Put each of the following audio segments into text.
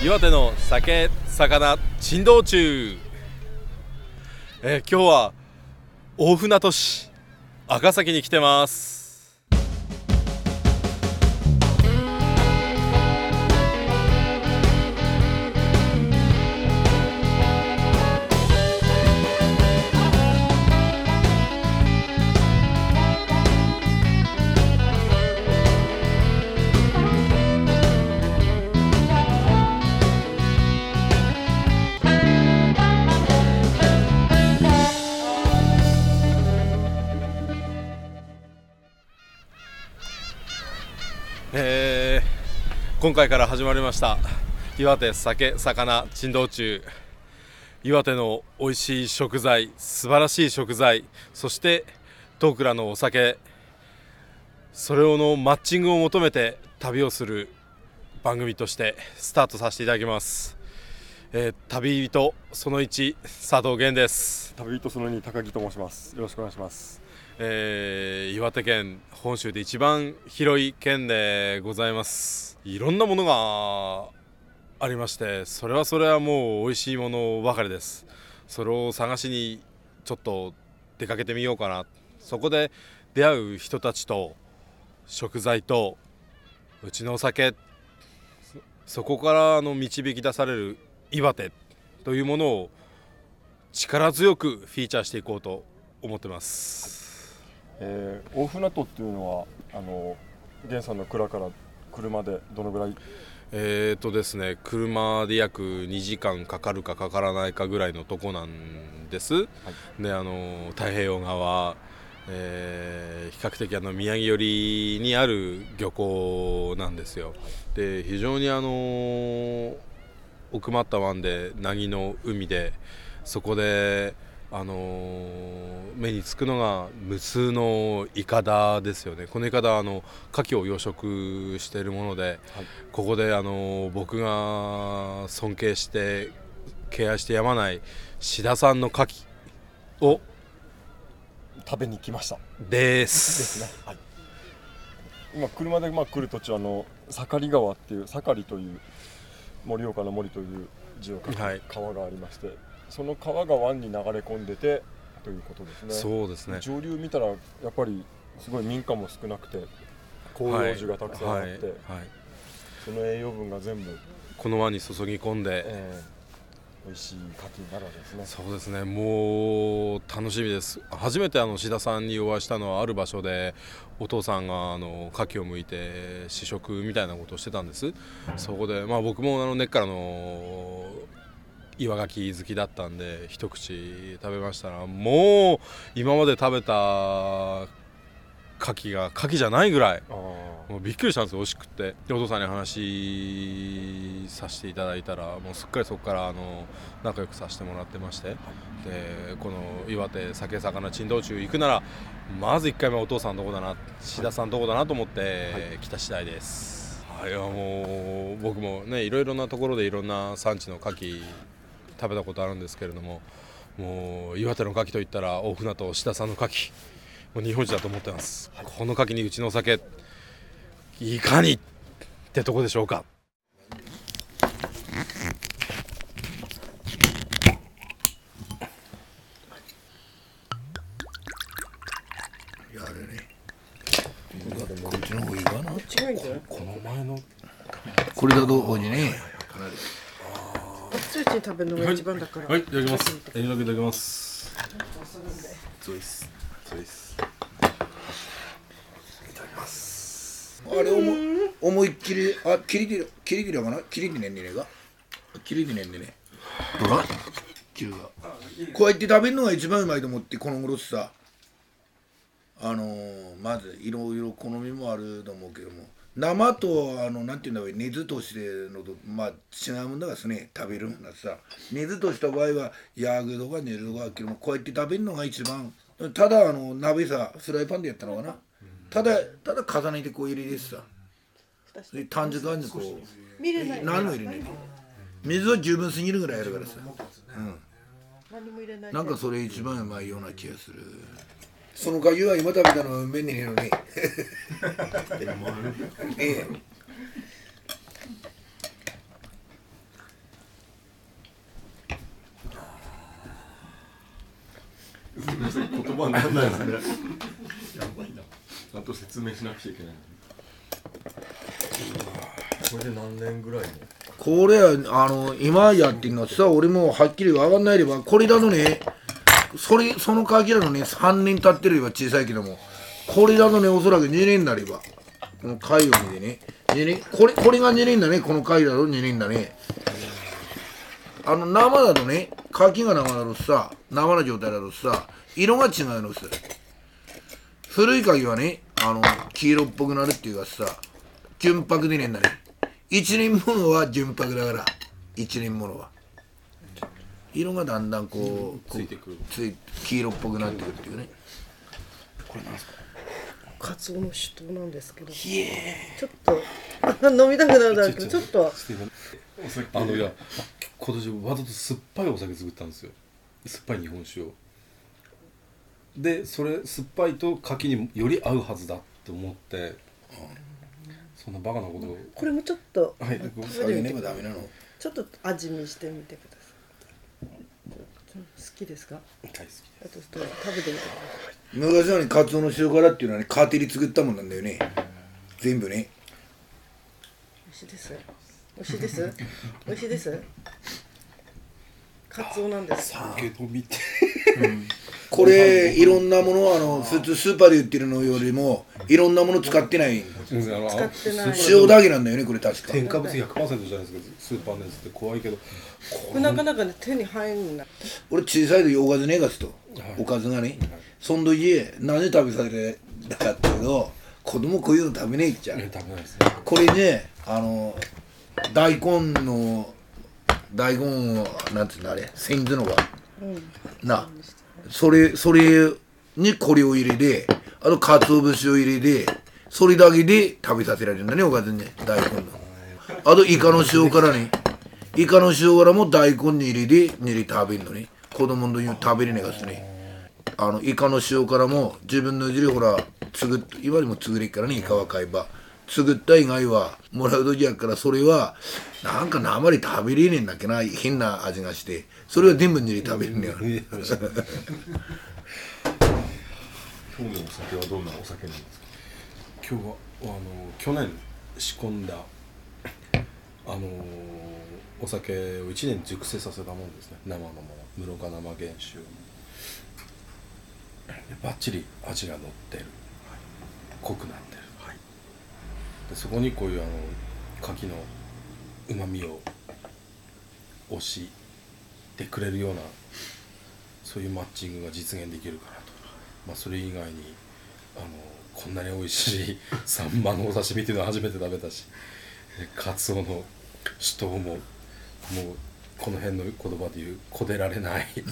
岩手の酒魚珍道中、えー今日は大船渡市赤崎に来てます。えー今回から始まりました。岩手酒魚珍道中岩手の美味しい食材素晴らしい食材そして東倉のお酒それをのマッチングを求めて旅をする番組としてスタートさせていただきます、えー旅人その1佐藤源です。旅人その2高木と申します。よろしくお願いします。えー岩手県本州で一番広い県でございます。いろんなものがありましてそれはそれはもう美味しいものばかりです。それを探しにちょっと出かけてみようかな。そこで出会う人たちと食材とうちのお酒そこからの導き出される岩手というものを力強くフィーチャーしていこうと思ってます。えー、大船渡っていうのはあの源さんの蔵から車でどのぐらい？えーとですね車で約2時間かかるかかからないかぐらいのとこなんです、であの太平洋側、えー比較的あの宮城寄りにある漁港なんですよ。で非常にあの奥まった湾で凪の海でそこであの目につくのが無数のイカダですよね。このイカダはあの牡蠣を養殖しているもので、はい。ここであの僕が尊敬して敬愛してやまない志田さんの牡蠣を食べに来ました。でです。ねはい。今車でまあ来る途中あの盛り川っていう盛りという盛岡の森という字を書くはい。川がありまして、その川が湾に流れ込んでてということですね。そうですね。上流見たらやっぱりすごい民家も少なくて広葉樹がたくさんあって、はいはい。はいその栄養分が全部、この輪に注ぎ込んで、えー、美味しい牡蠣になるわけですね。そうですね。もう楽しみです。初めてあの志田さんにお会いしたのはある場所でお父さんがあの牡蠣を剥いて試食みたいなことをしてたんです。そこで、まあ、僕もあの根っからの岩牡蠣好きだったんで一口食べましたらもう今まで食べた牡蠣が牡蠣じゃないぐらいもうびっくりしたんですよ美味しくって。でお父さんに話させていただいたらもうすっかりそこからあの仲良くさせてもらってまして。でこの岩手酒魚珍道中行くならまず1回目はお父さんどこだな志田さんどこだなと思って来た次第です、はい、いやもう僕もねいろいろなところでいろんな産地の牡蠣食べたことあるんですけれどももう岩手の牡蠣といったら大船渡志田さんの牡蠣。もう日本一だと思ってます、この牡蠣にうちのお酒いかにってとこでしょうか。いやあれね。これだと王子ね熱いうちに食べるのが一番だから。はいいただきますいただきいただきますそうですそうですあれ思い思いっきりあ切り切り切り切りかな切り切りねんでねえか切り切りねんでねほら切るがこうやって食べるのが一番うまいと思ってこの頃さあのー、まずいろいろ好みもあると思うけども生とあのなんていうんだろう熱としてのとまあ違うもんだからですね食べるもんがさ熱とした場合はヤーグとか熱とかけどもこうやって食べるのが一番ただあの鍋さフライパンでやったのかな。ただただ重ねてこう入れてさで短時間にこう。何も入れない水は十分すぎるぐらいやるからさ、何も入れない。なんかそれ一番うまいような気がするその粥は今食べたのはめんねえのに。ええ。言葉にならないですねやばいあと説明しなくちゃいけないこれで何年ぐら。いこれあの今やってんのはさ俺もはっきり分かんないればこれだのねそれその鍵だとね3年経ってれば小さいけども。これだとねおそらく2年になれば。この貝を見てね。2年これこれが2年だね。この貝だと2年だね。あの生だとね柿が生だとさ生の状態だとさ色が違うのさ。古い鍵はねあの黄色っぽくなるっていうかさ純白でねえんだね一年ものは純白だから。一年ものは。色がだんだんこうついてくる。つい黄色っぽくなってくるっていうね。カツオの酒盗なんですけど。ちょっと飲みたくなるんだけどちょっとあのいや今年わざと酸っぱいお酒作ったんですよ。酸っぱい日本酒を。でそれ酸っぱいと柿により合うはずだって思って。そんなバカなこと。をこれもちょっとはいあげねばダメなの。ちょっと味見してみてください。好きですか？大好きあと食べてみて昔はねカツオの塩辛っていうのはねカーテリ作ったもんなんだよね。全部ね。美味しいです。美味しいです？美味しいです？カツオなんです。酒飲みって これいろんなものあの普通スーパーで売ってるのよりもいろんなもの使ってない。使ってない。塩だけなんだよねこれ確か。添加物100%じゃないですかスーパーのやつって怖いけど。これなかなかね手に入んない。俺小さい時おかずねえがすと、おかずがね、そん時何で食べさせてなかったけど子供こういうの食べねえっちゃう。え食べないですね。これねあの大根の大根をなんつうんだあれ千頭のは、なそれそれにこれを入れてあと鰹節を入れてそれだけで食べさせられるんだねおかずにね大根の。あとイカの塩辛ね。イカの塩辛も大根に入れて煮れて食べるのね。子供の食べれねえがすね。あのイカの塩辛も自分のうちでほらつぐ今でもつぐれっからねイカは買えば。つぐった以外はもらう時やからそれはなんか生で食べれねえんだっけな変な味がして。それは全部煮れて食べるんだよ今日のお酒はどんなお酒なんですか？今日はあの去年仕込んだあのお酒を1年熟成させたものですね。生のもの。室賀生原酒でバッチリ味が乗ってる、濃くなってる、でそこにこういうあの牡蠣のうまみを押してくれるようなそういうマッチングが実現できるかなと、まあ、それ以外にあのこんなに美味しいサンマのお刺身っていうのは初めて食べたしでカツオの酒盗ももうこの辺の言葉で言うこでられない。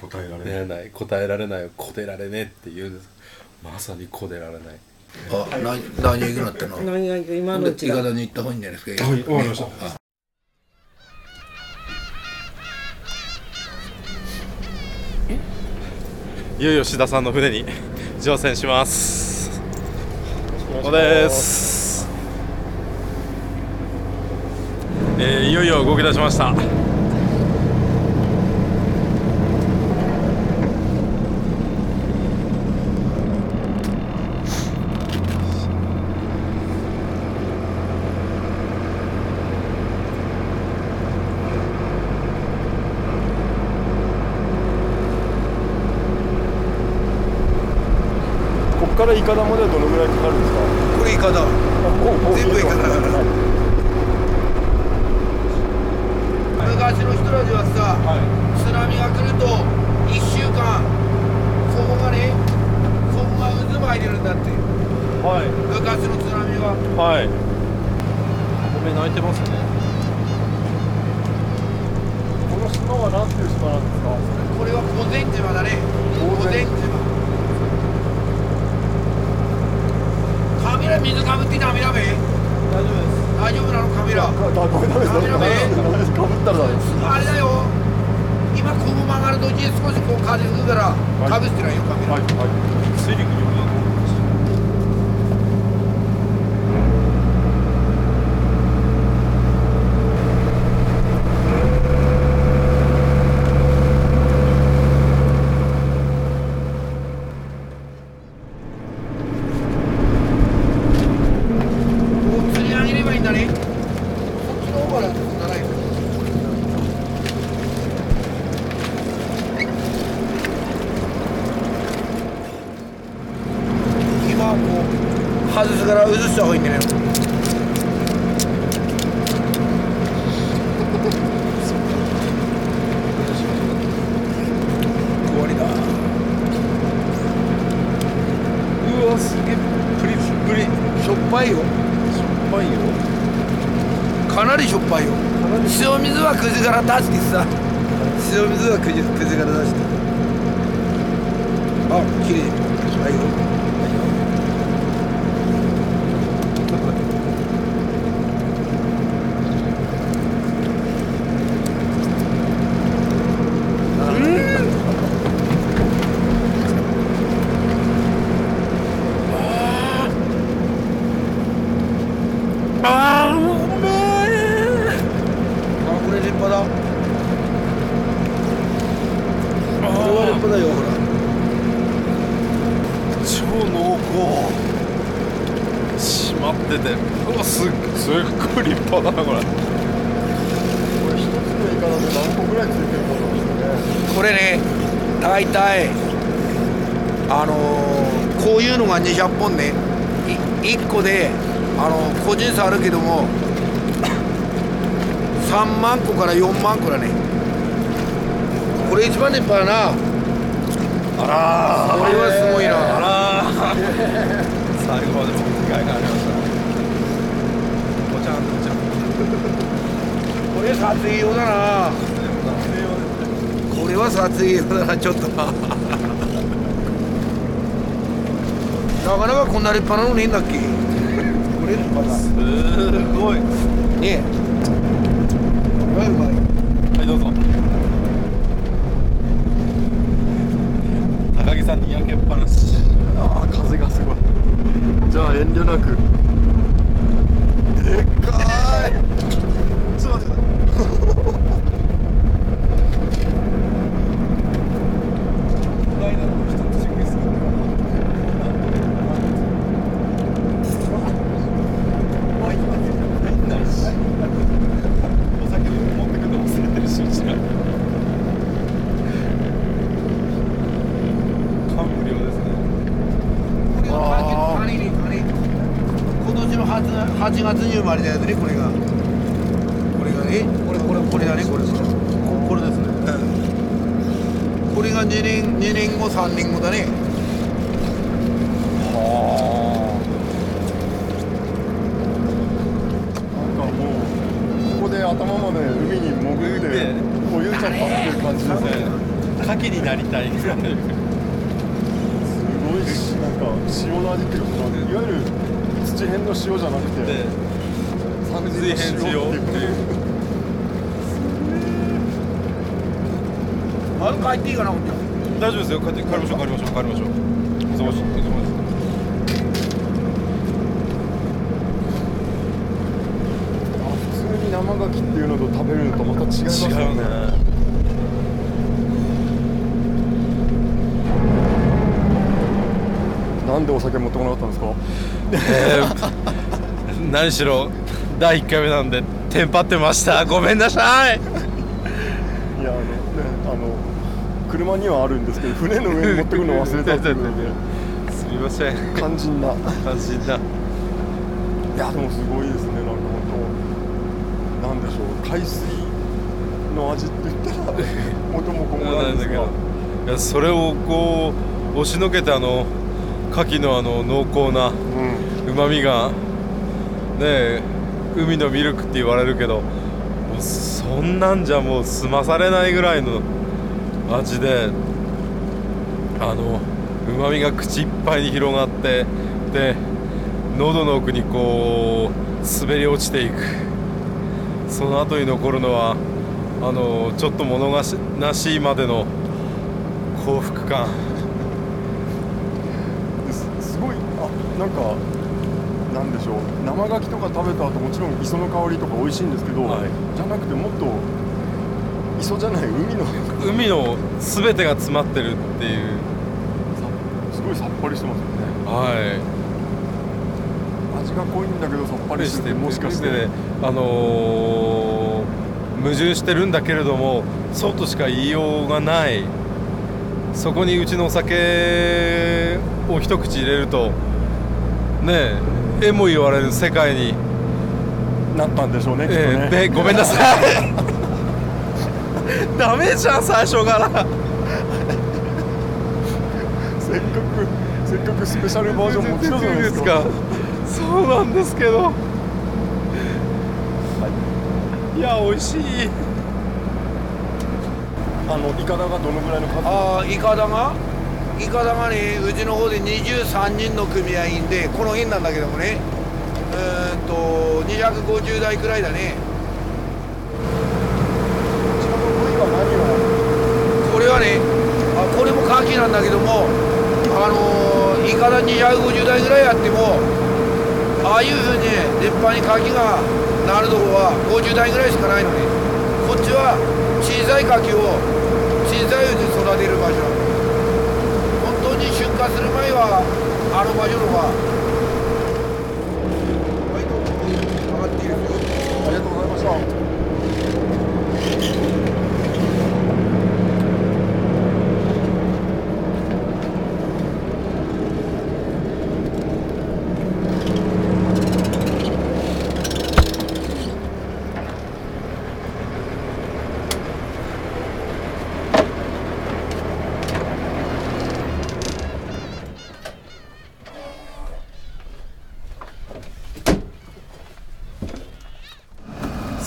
答えられねない。答えられないこでられねえって言うんです。まさにこでられない。あ何何行くなったの？何が今のうち伊が方に行った方がいいんじゃないですか？はいわかりましたいよいよ志田さんの船に 乗船します。ここです。えーいよいよ動き出しました。こっからイカダまではどのぐらいかかるんですか？これイカだ全部イカだ昔の人たちはさ、津波が来ると1週間そこがねそこが渦巻いてるんだって。はい。昔の津波は。はい。米泣いてますね。この島は何ていう島なんですか？これは御前島だね。御前島カメラ水かぶってダメだべ大丈夫です。大丈夫なの？カメラ。あごめん？なさいダメだべかぶったらあれだよ今ここ曲がるとき少しこう風吹くからいかぶってないよカメラ、はいはい水陸両用外すから移した方がいいんだよ終わりだうわすげえプリプリしょっぱいよ。しょっぱいよ。かなりしょっぱいよ。塩水はくじから出してさ。塩水はくじくじから出して。あ綺麗。はいよあーうめえあこれ立派だこれは立派だよほら超濃厚締まってて。うわすっすっごい立派だなこれ。これ一つのイカだと何個ぐらいついてるかなんですよね。これね大体あのーこういうのが200本ね。い1個であの個人差あるけども 3万個から4万個だね。これ一番立派やな。あらこれはすごいな。あら 最後まで僕機会がありましたおちゃんおちゃんこれ撮影用だな。これは撮影用だなちょっと。ななかなかこんな立派なのねえんだっけ。これ立派だ。すごい。ねえ。うまいうまい。はいどうぞ。高木さんに焼けっぱなし。ああ風がすごい。じゃあ遠慮なくでっかい。ちょっと待ってお酒持ってくるの忘れてるしうちら感無量ですねこれがカニにカニ今年の 8, 8月に生まれたやつねこれが。これがねこれこれこれだねこれこれですね、これが2年2年後3年後だね。なんかもうここで頭まで海に潜って泳いちゃったっていう感じですね。牡蠣になりたいぐらいすごいしなんか塩の味っていうかいわゆる土辺の塩じゃなくてで三水変塩っていう帰っていいかなほんじゃ大丈夫ですよ帰って帰りましょう帰りましょう帰りましょう忙しい忙しい生牡蠣っていうのと食べるのとまた違いますよね違うね。なんでお酒持ってこなかったんですか？えー何しろ第1回目なんでテンパってました。ごめんなさい。いやあのねあの車にはあるんですけど船の上に持ってくるの忘れたっていうので すみません。肝心な。肝心だいやでもすごいですね。なんか本当なんでしょう。海水の味って言ったら 元も子もなんですが。いやそれをこう押しのけてあの牡蠣のあの濃厚なうん。うまみがねえ海のミルクって言われるけどもうそんなんじゃもう済まされないぐらいの味であのうまみが口いっぱいに広がってで喉の奥にこう滑り落ちていく。その後に残るのはあのちょっと物がしなしいまでの幸福感。すすごいあなんかなんでしょう。生牡蠣とか食べた後もちろん磯の香りとか美味しいんですけど、はい。じゃなくてもっと磯じゃない海の海の全てが詰まってるっていう。すごいさっぱりしてますよね。はい。味が濃いんだけどさっぱりしててもしかして。でねあのー矛盾してるんだけれどもそうとしか言いようがない。そこにうちのお酒を一口入れるとねええも言われる世界に、なったんでしょうねええでごめんなさい。ダメじゃん最初から。せっかくせっかくスペシャルバージョン持ってたじゃないですか。そうなんですけど、い、や美味しい。あのイカダがどのぐらいの数？ああイカダが？イカダがねうちの方で23人の組合員でこの辺なんだけどもね。うんと250台くらいだね。これはねあこれもカキなんだけどもあのー、イカダ250台ぐらいあってもああいうふうにね出っ歯にカキがなるとこは50台ぐらいしかないのね。こっちは小さいカキを小さいうちに育てる場所。に出荷する前はあの場所のがは。いどうも。上がっていいです。よありがとうございました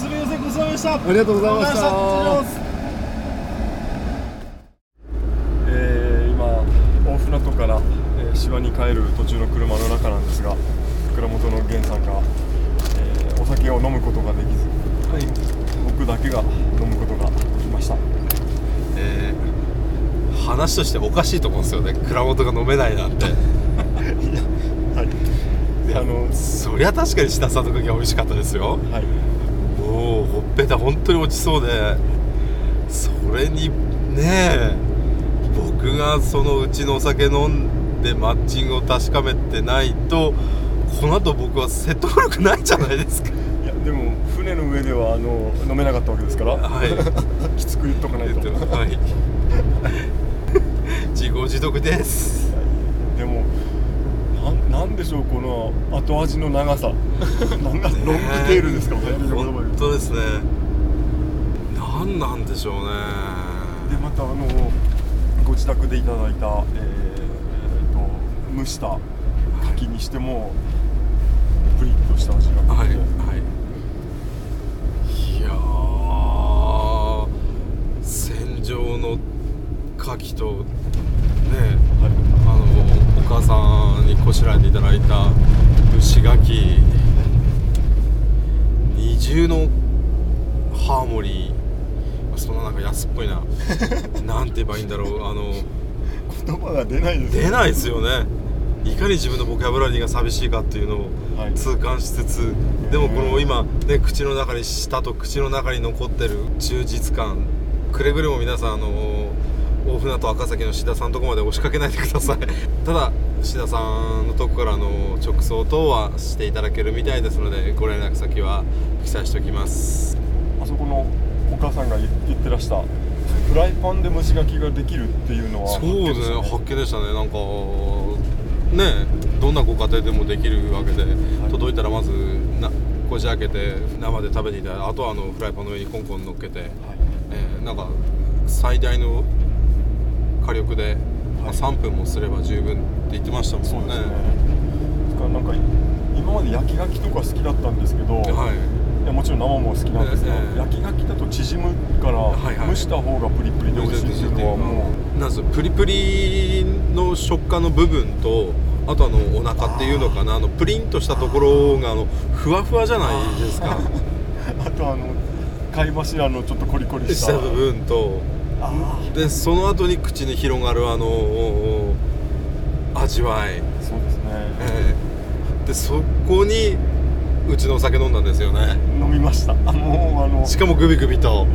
すみませんごちそうさまでしたありがとうございました。えー、今大船渡から、えー、芝に帰る途中の車の中なんですが蔵元の源さんが、えーお酒を飲むことができず、僕だけが飲むことができました。えー話としておかしいと思うんですよね。蔵元が飲めないなんて。はい。あのそりゃ確かに志田さんの空気は美味しかったですよ。はいほっぺた。本当に落ちそうで。それにねえ。僕がそのうちのお酒飲んでマッチングを確かめてないとこの後僕は説得力ないじゃないですか。いやでも船の上ではあの飲めなかったわけですから、はい。きつく言っとかないと。はい。自業自得です。でもなんなんでしょうこの後味の長さ。なんだロングテールですか、流行りの言葉で本当ですね。何なんでしょうね。でまたあのご自宅でいただいた、えーと蒸した柿にしてもプリッとした味が。はいはい。いやー戦場の牡蠣とねはいあのお母さんにこしらえていただいた蒸し牡蠣二重のハーモニー。そんななんか安っぽいな。なんて言えばいいんだろう。あの言葉が出ないです出ないですよね。いかに自分のボキャブラリーが寂しいかっていうのをはい。痛感しつつ、でもこの今ね口の中に舌と口の中に残ってる充実感。くれぐれも皆さんあの大船渡赤崎の志田さんのとこまで押しかけないでください。ただ志田さんのとこからの直送等はしていただけるみたいですのでご連絡先は記載しておきます。あそこのお母さんが言言ってらしたフライパンで蒸し柿ができるっていうのはそうですね発発見でしたね。なんかねどんなご家庭でもできるわけで、届いたらまずなこじ開けて生で食べていただいてあとはあのフライパンの上にコンコン乗っけて、はい。えーなんか最大の火力で、まあ、3分もすれば十分って言ってましたもんね。そうですね。だからなんか今まで焼き柿とか好きだったんですけど、はい。いやもちろん生も好きなんですが、ええ焼き柿だと縮むから、はいはい。蒸した方がプリプリで美味しいっていうのはもうなんですよプリプリの食感の部分とあとあのお腹っていうのかなあのプリンとしたところがあのふわふわじゃないですか。あとあの貝柱のちょっとコリコリししたた部分とあでその後に口に広がるあの味わい、ーそうですね。ええ。でそこにうちのお酒飲んだんですよね。飲みました。あもうあのしかもグビグビと。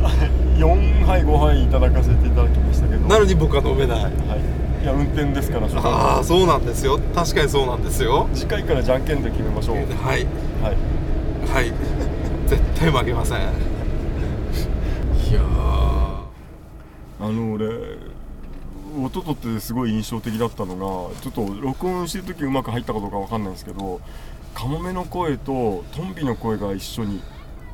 4杯5杯いただかせていただきましたけど。なのに僕は飲めない。はい。い。や運転ですから所ああ長そうなんですよ。確かにそうなんですよ。次回からじゃんけんで決めましょう。はい。はい。はい。絶対負けませんいやーあの俺音とってすごい印象的だったのがちょっと録音してる時うまく入ったかどうかわかんないんですけどカモメの声とトンビの声が一緒に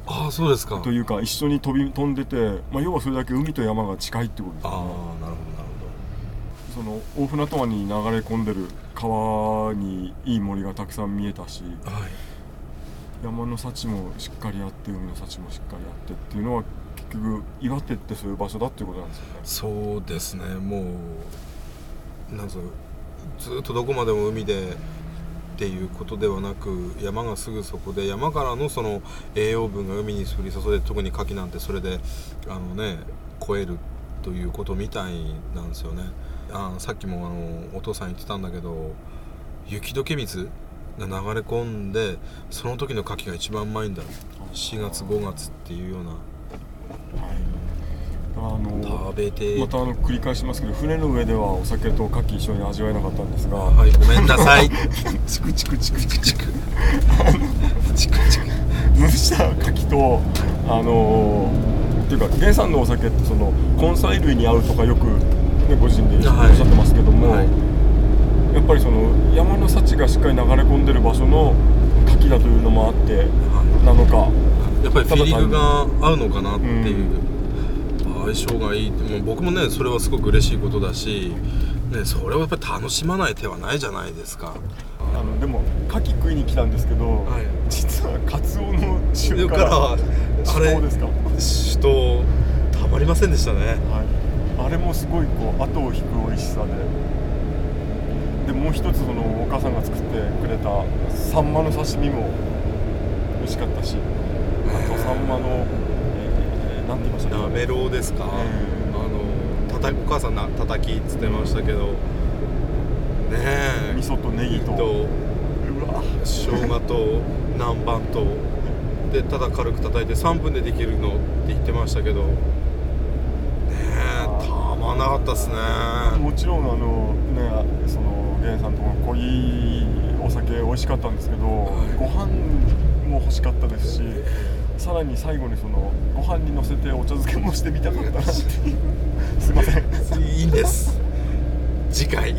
ああそうですか。というか一緒に飛び飛んでて、まあ、要はそれだけ海と山が近いってことですああよねなるほその大船渡湾に流れ込んでる川にいい森がたくさん見えたしどはい。山の幸もしっかりあって海の幸もしっかりあってっていうのは結局岩手ってそういう場所だっていうことなんですよね。そうですね。もうなんぞずっとどこまでも海でっていうことではなく山がすぐそこで山からのその栄養分が海に降り注いで特に牡蠣なんてそれであのね超えるということみたいなんですよね。あさっきもあのお父さん言ってたんだけど雪解け水が流れ込んでその時の牡蠣が一番うまいんだ4月5月っていうようなあの食べて。またあの繰り返しますけど船の上ではお酒と牡蠣一緒に味わえなかったんですが、はいごめんなさい。チクチクチクチクチク。チクチク蒸した牡蠣とあのー、っていうか源さんのお酒ってその根菜類に合うとかよく、ね、ご自身でおっはいしゃってますけども、はい。やっぱりその山の幸がしっかり流れ込んでる場所の牡蠣だというのもあってなのかやっぱりフィーリングが合うのかなっていう、相性がいいもう僕もねそれはすごく嬉しいことだし、ね、それをやっぱり楽しまない手はないじゃないですか。あのでも牡蠣食いに来たんですけど、はい。実はカツオの塩からあれそうですか？首都たまりませんでしたね。はい、あれもすごいこう後を引く美味しさで。でもう一つそのお母さんが作ってくれたサンマの刺身も美味しかったしあとサンマの、えー、なんて言いましたっけ？なめろうですか、えあのたたお母さんなたたきっつってましたけどねえ。味噌とネギと。とうわ。生姜と南蛮と。でただ軽く叩いて3分でできるのって言ってましたけどねえたまんなかったっすね。もちろんあのねその源さんとこの濃いお酒美味しかったんですけど、ご飯も欲しかったですしさらに最後にそのご飯にのせてお茶漬けもしてみたかったなってすいません。いいんです。次。回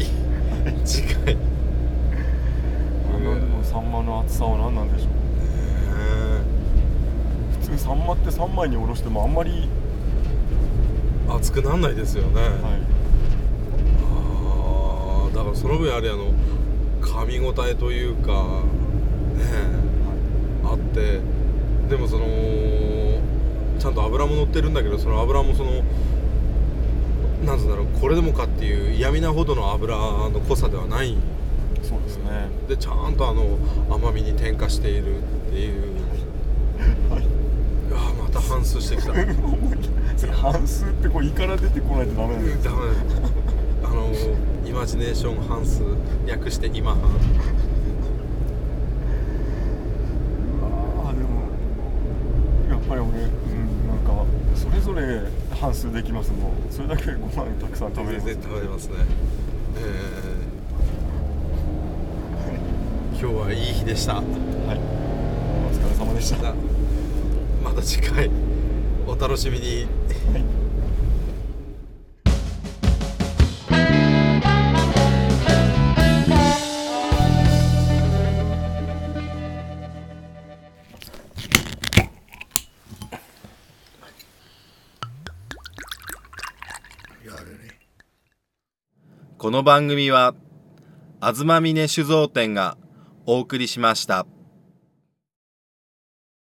次。回ねあのでもサンマの厚さは何なんでしょう。普通サンマって3枚におろしてもあんまり、え熱くなんないですよね、はい、あーだからその分あれあの噛み応えというかねえあってでもそのちゃんと油も乗ってるんだけどその油もそのなんつうんだろうこれでもかっていう嫌味なほどの油の濃さではない。そうですね。でちゃんとあの甘みに転化しているっていう。はい。うわまた反数してきた。それ半数ってこう胃から出てこないとダメなんですよあのイマジネーション半数略して今半あーでもやっぱり俺、うん、なんかそれぞれ半数できます。もんそれだけご飯たくさん食べれます。全然食べれますね。えー。今日はいい日でした。はい。お疲れ様でした、はまた次回お楽しみに。いこの番組は東峰酒造店がお送りしました。